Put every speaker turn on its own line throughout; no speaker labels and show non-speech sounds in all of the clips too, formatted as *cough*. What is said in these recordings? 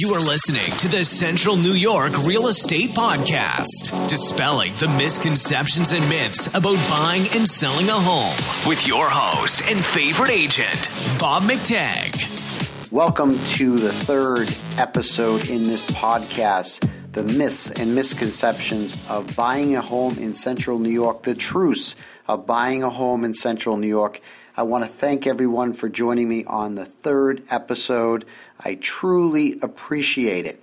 You are listening to the Central New York Real Estate Podcast, dispelling the misconceptions and myths about buying and selling a home with your host and favorite agent, Bob McTagg.
Welcome to the third episode in this podcast The Myths and Misconceptions of Buying a Home in Central New York, the truths of buying a home in Central New York. I want to thank everyone for joining me on the third episode. I truly appreciate it.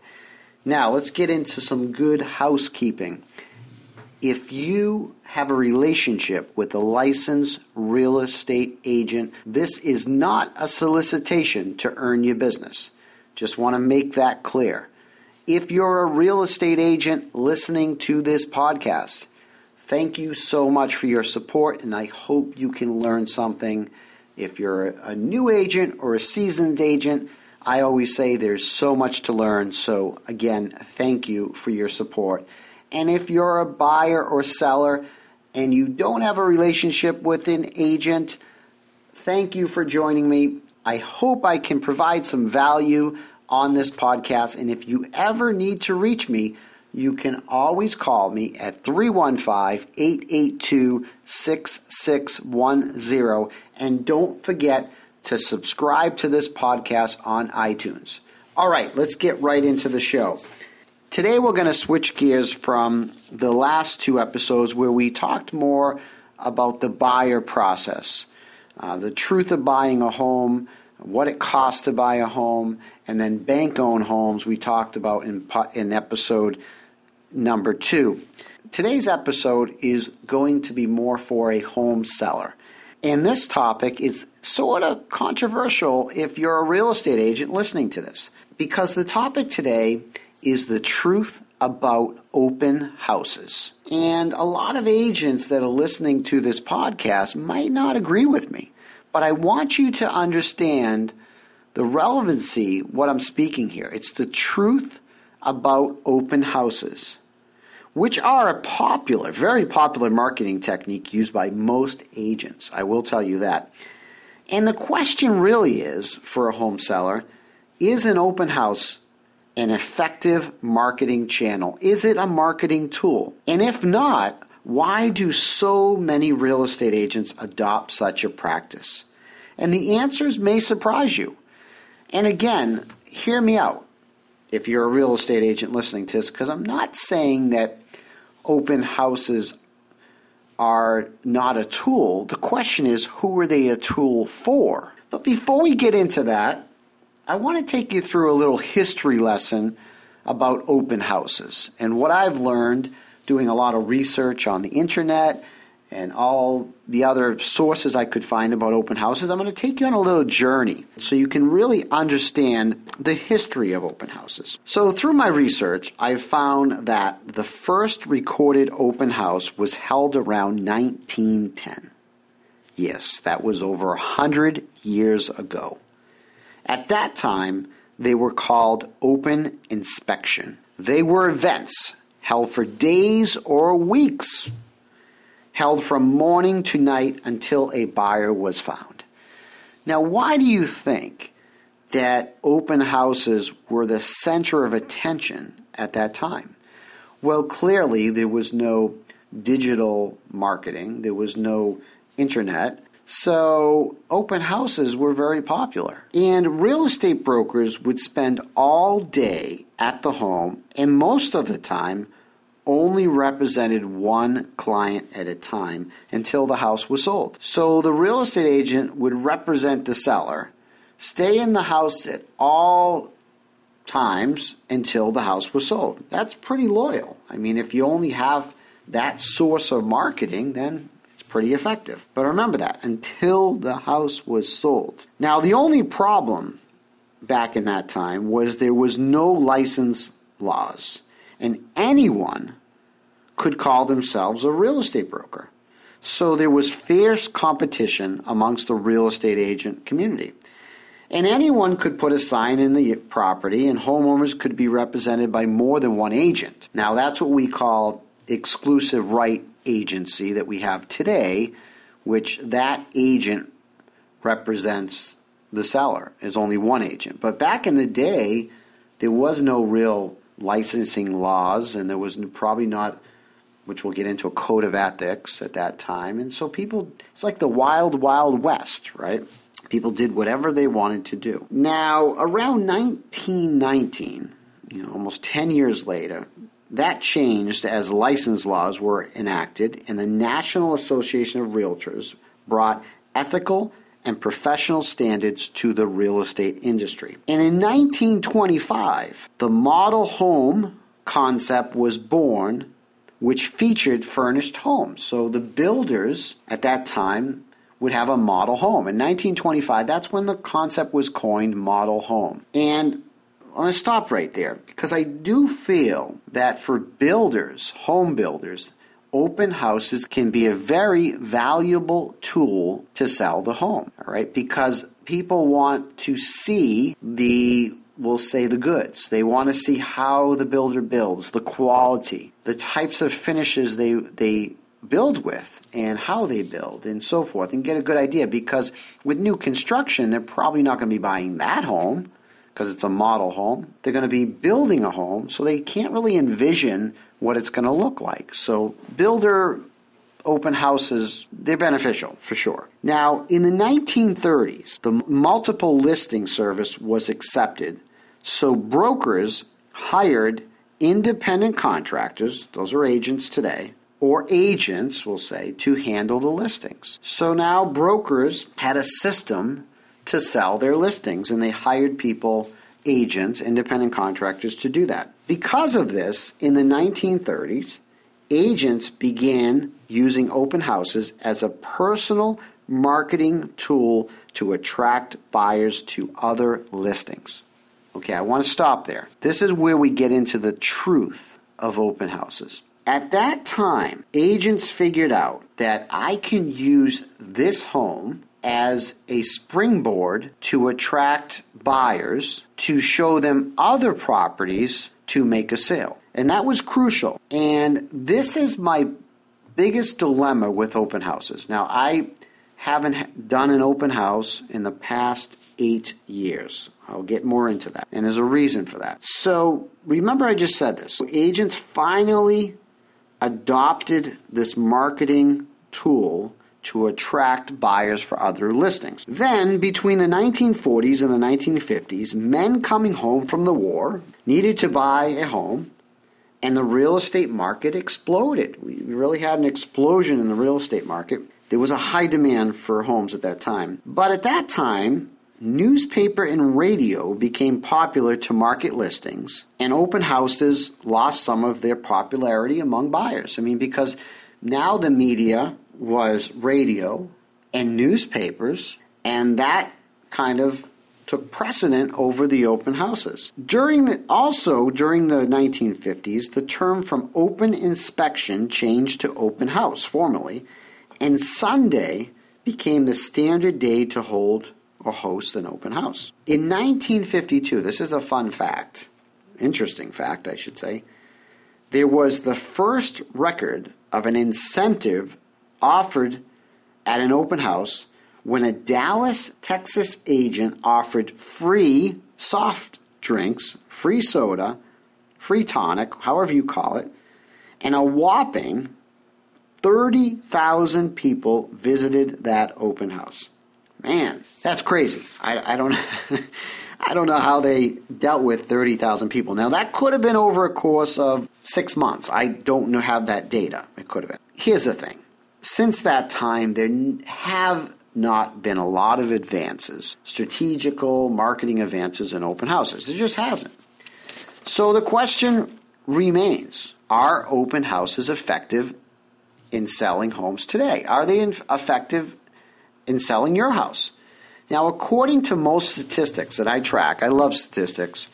Now, let's get into some good housekeeping. If you have a relationship with a licensed real estate agent, this is not a solicitation to earn your business. Just want to make that clear. If you're a real estate agent listening to this podcast, thank you so much for your support, and I hope you can learn something. If you're a new agent or a seasoned agent, I always say there's so much to learn. So, again, thank you for your support. And if you're a buyer or seller and you don't have a relationship with an agent, thank you for joining me. I hope I can provide some value on this podcast. And if you ever need to reach me, you can always call me at 315 882 6610. And don't forget, to subscribe to this podcast on iTunes. All right, let's get right into the show. Today we're going to switch gears from the last two episodes where we talked more about the buyer process, uh, the truth of buying a home, what it costs to buy a home, and then bank owned homes we talked about in, in episode number two. Today's episode is going to be more for a home seller. And this topic is sort of controversial if you're a real estate agent listening to this, because the topic today is the truth about open houses. And a lot of agents that are listening to this podcast might not agree with me, but I want you to understand the relevancy what I'm speaking here. It's the truth about open houses which are a popular, very popular marketing technique used by most agents. I will tell you that. And the question really is for a home seller is an open house an effective marketing channel? Is it a marketing tool? And if not, why do so many real estate agents adopt such a practice? And the answers may surprise you. And again, hear me out if you're a real estate agent listening to this, because I'm not saying that open houses are not a tool. The question is, who are they a tool for? But before we get into that, I want to take you through a little history lesson about open houses and what I've learned doing a lot of research on the internet and all the other sources I could find about open houses, I'm going to take you on a little journey so you can really understand the history of open houses. So, through my research, I've found that the first recorded open house was held around 1910. Yes, that was over 100 years ago. At that time, they were called open inspection. They were events held for days or weeks held from morning to night until a buyer was found. Now, why do you think that open houses were the center of attention at that time? Well, clearly there was no digital marketing, there was no internet. So, open houses were very popular. And real estate brokers would spend all day at the home, and most of the time, only represented one client at a time until the house was sold. So the real estate agent would represent the seller, stay in the house at all times until the house was sold. That's pretty loyal. I mean, if you only have that source of marketing, then it's pretty effective. But remember that until the house was sold. Now, the only problem back in that time was there was no license laws and anyone could call themselves a real estate broker. So there was fierce competition amongst the real estate agent community. And anyone could put a sign in the property, and homeowners could be represented by more than one agent. Now, that's what we call exclusive right agency that we have today, which that agent represents the seller, is only one agent. But back in the day, there was no real licensing laws, and there was probably not, which we'll get into, a code of ethics at that time. And so people, it's like the wild, wild west, right? People did whatever they wanted to do. Now, around 1919, you know, almost 10 years later, that changed as license laws were enacted, and the National Association of Realtors brought ethical and professional standards to the real estate industry. And in 1925, the model home concept was born, which featured furnished homes. So the builders at that time would have a model home. In 1925, that's when the concept was coined model home. And I'm going to stop right there because I do feel that for builders, home builders, open houses can be a very valuable tool to sell the home, all right? Because people want to see the we'll say the goods. They want to see how the builder builds, the quality, the types of finishes they they build with and how they build and so forth and get a good idea because with new construction they're probably not going to be buying that home because it's a model home. They're going to be building a home, so they can't really envision what it's going to look like. So, builder open houses, they're beneficial for sure. Now, in the 1930s, the multiple listing service was accepted, so brokers hired independent contractors, those are agents today, or agents, we'll say, to handle the listings. So now brokers had a system to sell their listings, and they hired people, agents, independent contractors to do that. Because of this, in the 1930s, agents began using open houses as a personal marketing tool to attract buyers to other listings. Okay, I want to stop there. This is where we get into the truth of open houses. At that time, agents figured out that I can use this home as a springboard to attract buyers to show them other properties to make a sale. And that was crucial. And this is my biggest dilemma with open houses. Now, I haven't done an open house in the past eight years. I'll get more into that. And there's a reason for that. So, remember, I just said this. Agents finally adopted this marketing tool to attract buyers for other listings. Then, between the 1940s and the 1950s, men coming home from the war needed to buy a home, and the real estate market exploded. We really had an explosion in the real estate market. There was a high demand for homes at that time. But at that time, newspaper and radio became popular to market listings, and open houses lost some of their popularity among buyers. I mean, because now the media was radio and newspapers, and that kind of took precedent over the open houses. During the, also during the 1950s, the term from open inspection changed to open house formally, and Sunday became the standard day to hold or host an open house. In 1952, this is a fun fact, interesting fact, I should say, there was the first record of an incentive offered at an open house when a Dallas, Texas agent offered free soft drinks, free soda, free tonic, however you call it, and a whopping 30,000 people visited that open house. Man, that's crazy. I, I don't *laughs* I don't know how they dealt with 30,000 people. Now that could have been over a course of 6 months. I don't know have that data. It could have been. Here's the thing since that time, there have not been a lot of advances, strategical marketing advances in open houses. There just hasn't. So the question remains Are open houses effective in selling homes today? Are they effective in selling your house? Now, according to most statistics that I track, I love statistics,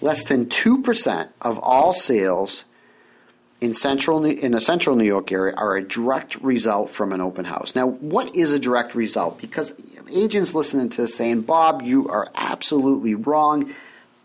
less than 2% of all sales in central in the central New York area are a direct result from an open house. Now, what is a direct result? Because agents listening to this saying, "Bob, you are absolutely wrong.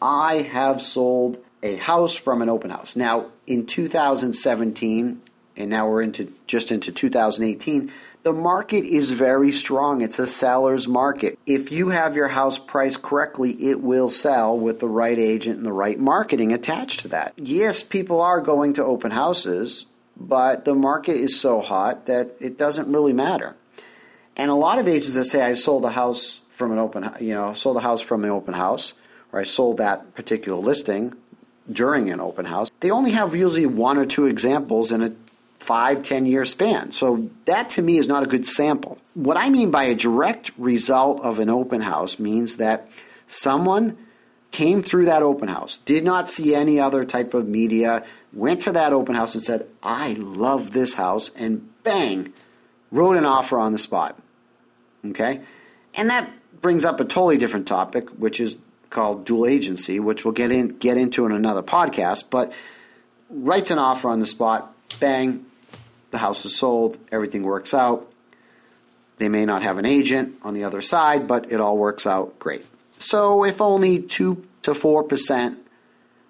I have sold a house from an open house." Now, in 2017, and now we're into just into 2018, The market is very strong. It's a seller's market. If you have your house priced correctly, it will sell with the right agent and the right marketing attached to that. Yes, people are going to open houses, but the market is so hot that it doesn't really matter. And a lot of agents that say I sold a house from an open, you know, sold a house from an open house, or I sold that particular listing during an open house, they only have usually one or two examples in a five, ten year span. So that to me is not a good sample. What I mean by a direct result of an open house means that someone came through that open house, did not see any other type of media, went to that open house and said, I love this house, and bang, wrote an offer on the spot. Okay? And that brings up a totally different topic, which is called dual agency, which we'll get in get into in another podcast, but writes an offer on the spot, bang, the house is sold, everything works out. They may not have an agent on the other side, but it all works out great. So, if only 2 to 4%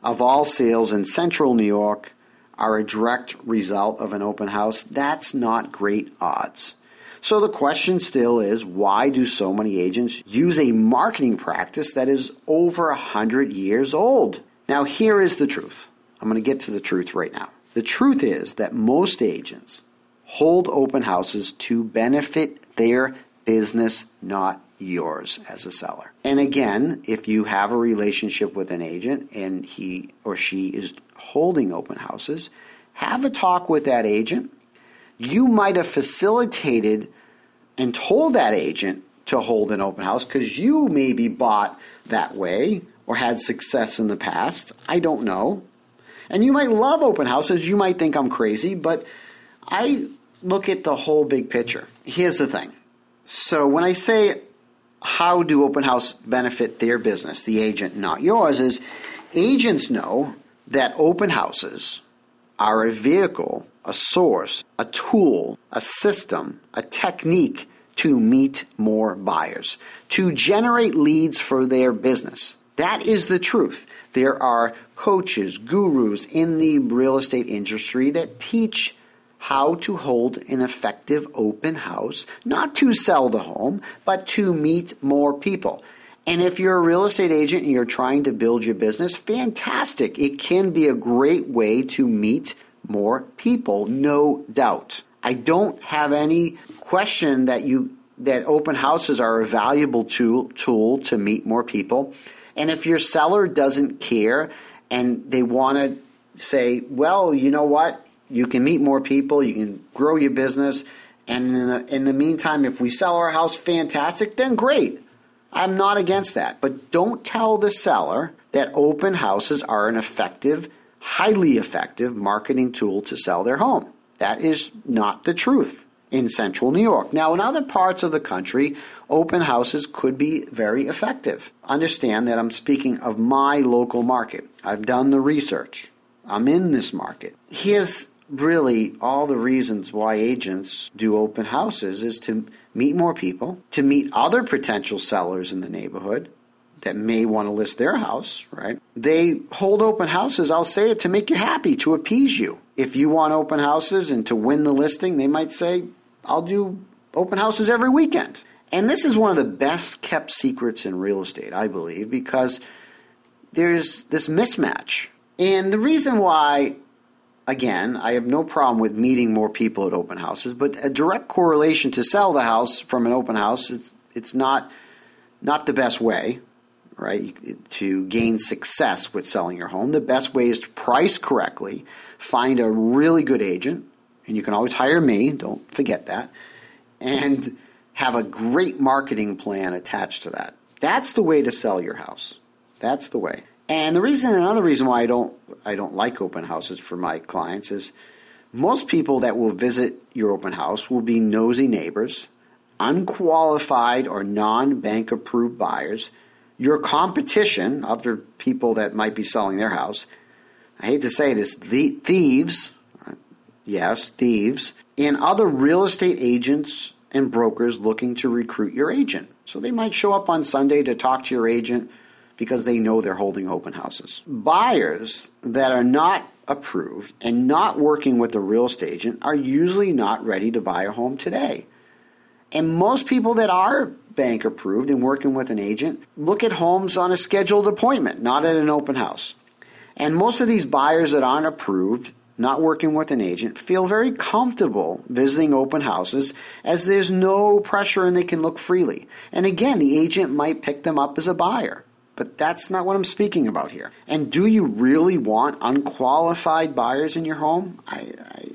of all sales in central New York are a direct result of an open house, that's not great odds. So, the question still is why do so many agents use a marketing practice that is over 100 years old? Now, here is the truth. I'm going to get to the truth right now. The truth is that most agents hold open houses to benefit their business, not yours as a seller. And again, if you have a relationship with an agent and he or she is holding open houses, have a talk with that agent. You might have facilitated and told that agent to hold an open house because you maybe bought that way or had success in the past. I don't know. And you might love open houses. You might think I'm crazy, but I look at the whole big picture. Here's the thing. So when I say how do open house benefit their business, the agent, not yours, is agents know that open houses are a vehicle, a source, a tool, a system, a technique to meet more buyers, to generate leads for their business. That is the truth. There are coaches, gurus in the real estate industry that teach how to hold an effective open house, not to sell the home, but to meet more people. And if you're a real estate agent and you're trying to build your business, fantastic. It can be a great way to meet more people, no doubt. I don't have any question that you that open houses are a valuable tool tool to meet more people. And if your seller doesn't care and they want to say, well, you know what? You can meet more people, you can grow your business, and in the, in the meantime, if we sell our house, fantastic, then great. I'm not against that. But don't tell the seller that open houses are an effective, highly effective marketing tool to sell their home. That is not the truth in central New York. Now, in other parts of the country, open houses could be very effective. Understand that I'm speaking of my local market. I've done the research, I'm in this market. Here's really all the reasons why agents do open houses is to meet more people, to meet other potential sellers in the neighborhood that may want to list their house, right? They hold open houses, I'll say it, to make you happy, to appease you. If you want open houses and to win the listing, they might say, I'll do open houses every weekend. And this is one of the best kept secrets in real estate, I believe, because there's this mismatch. And the reason why, again, I have no problem with meeting more people at open houses, but a direct correlation to sell the house from an open house, it's, it's not, not the best way, right? To gain success with selling your home, the best way is to price correctly, find a really good agent, and you can always hire me, don't forget that, and have a great marketing plan attached to that. That's the way to sell your house. That's the way. And the reason, another reason why I don't, I don't like open houses for my clients is most people that will visit your open house will be nosy neighbors, unqualified or non-bank approved buyers, your competition, other people that might be selling their house. I hate to say this, the thieves, yes, thieves, and other real estate agents and brokers looking to recruit your agent. So they might show up on Sunday to talk to your agent because they know they're holding open houses. Buyers that are not approved and not working with a real estate agent are usually not ready to buy a home today. And most people that are bank approved and working with an agent look at homes on a scheduled appointment, not at an open house. And most of these buyers that aren't approved, not working with an agent, feel very comfortable visiting open houses as there's no pressure and they can look freely. And again, the agent might pick them up as a buyer. But that's not what I'm speaking about here. And do you really want unqualified buyers in your home? I,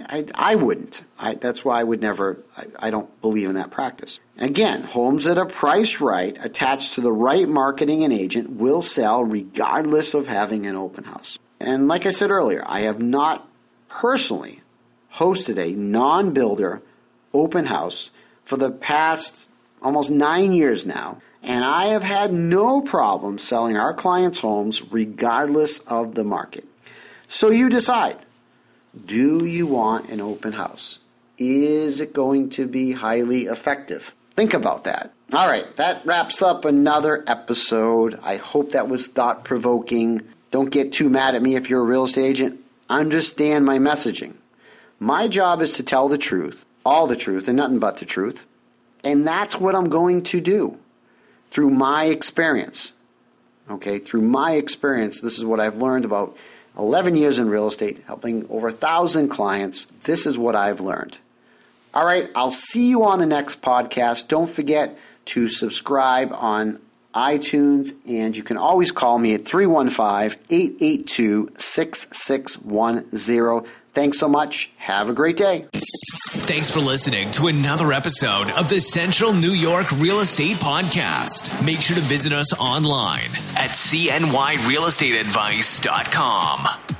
I, I, wouldn't. I, that's why I would never, I, I don't believe in that practice. Again, homes that are priced right, attached to the right marketing and agent, will sell regardless of having an open house. And like I said earlier, I have not personally hosted a non builder open house for the past almost nine years now and I have had no problem selling our clients' homes regardless of the market. So you decide do you want an open house? Is it going to be highly effective? Think about that. All right, that wraps up another episode. I hope that was thought provoking. Don't get too mad at me if you're a real estate agent. Understand my messaging. My job is to tell the truth, all the truth, and nothing but the truth. And that's what I'm going to do through my experience. Okay, through my experience, this is what I've learned about 11 years in real estate, helping over a thousand clients. This is what I've learned. All right, I'll see you on the next podcast. Don't forget to subscribe on iTunes, and you can always call me at 315 882 6610. Thanks so much. Have a great day.
Thanks for listening to another episode of the Central New York Real Estate Podcast. Make sure to visit us online at cnyrealestateadvice.com.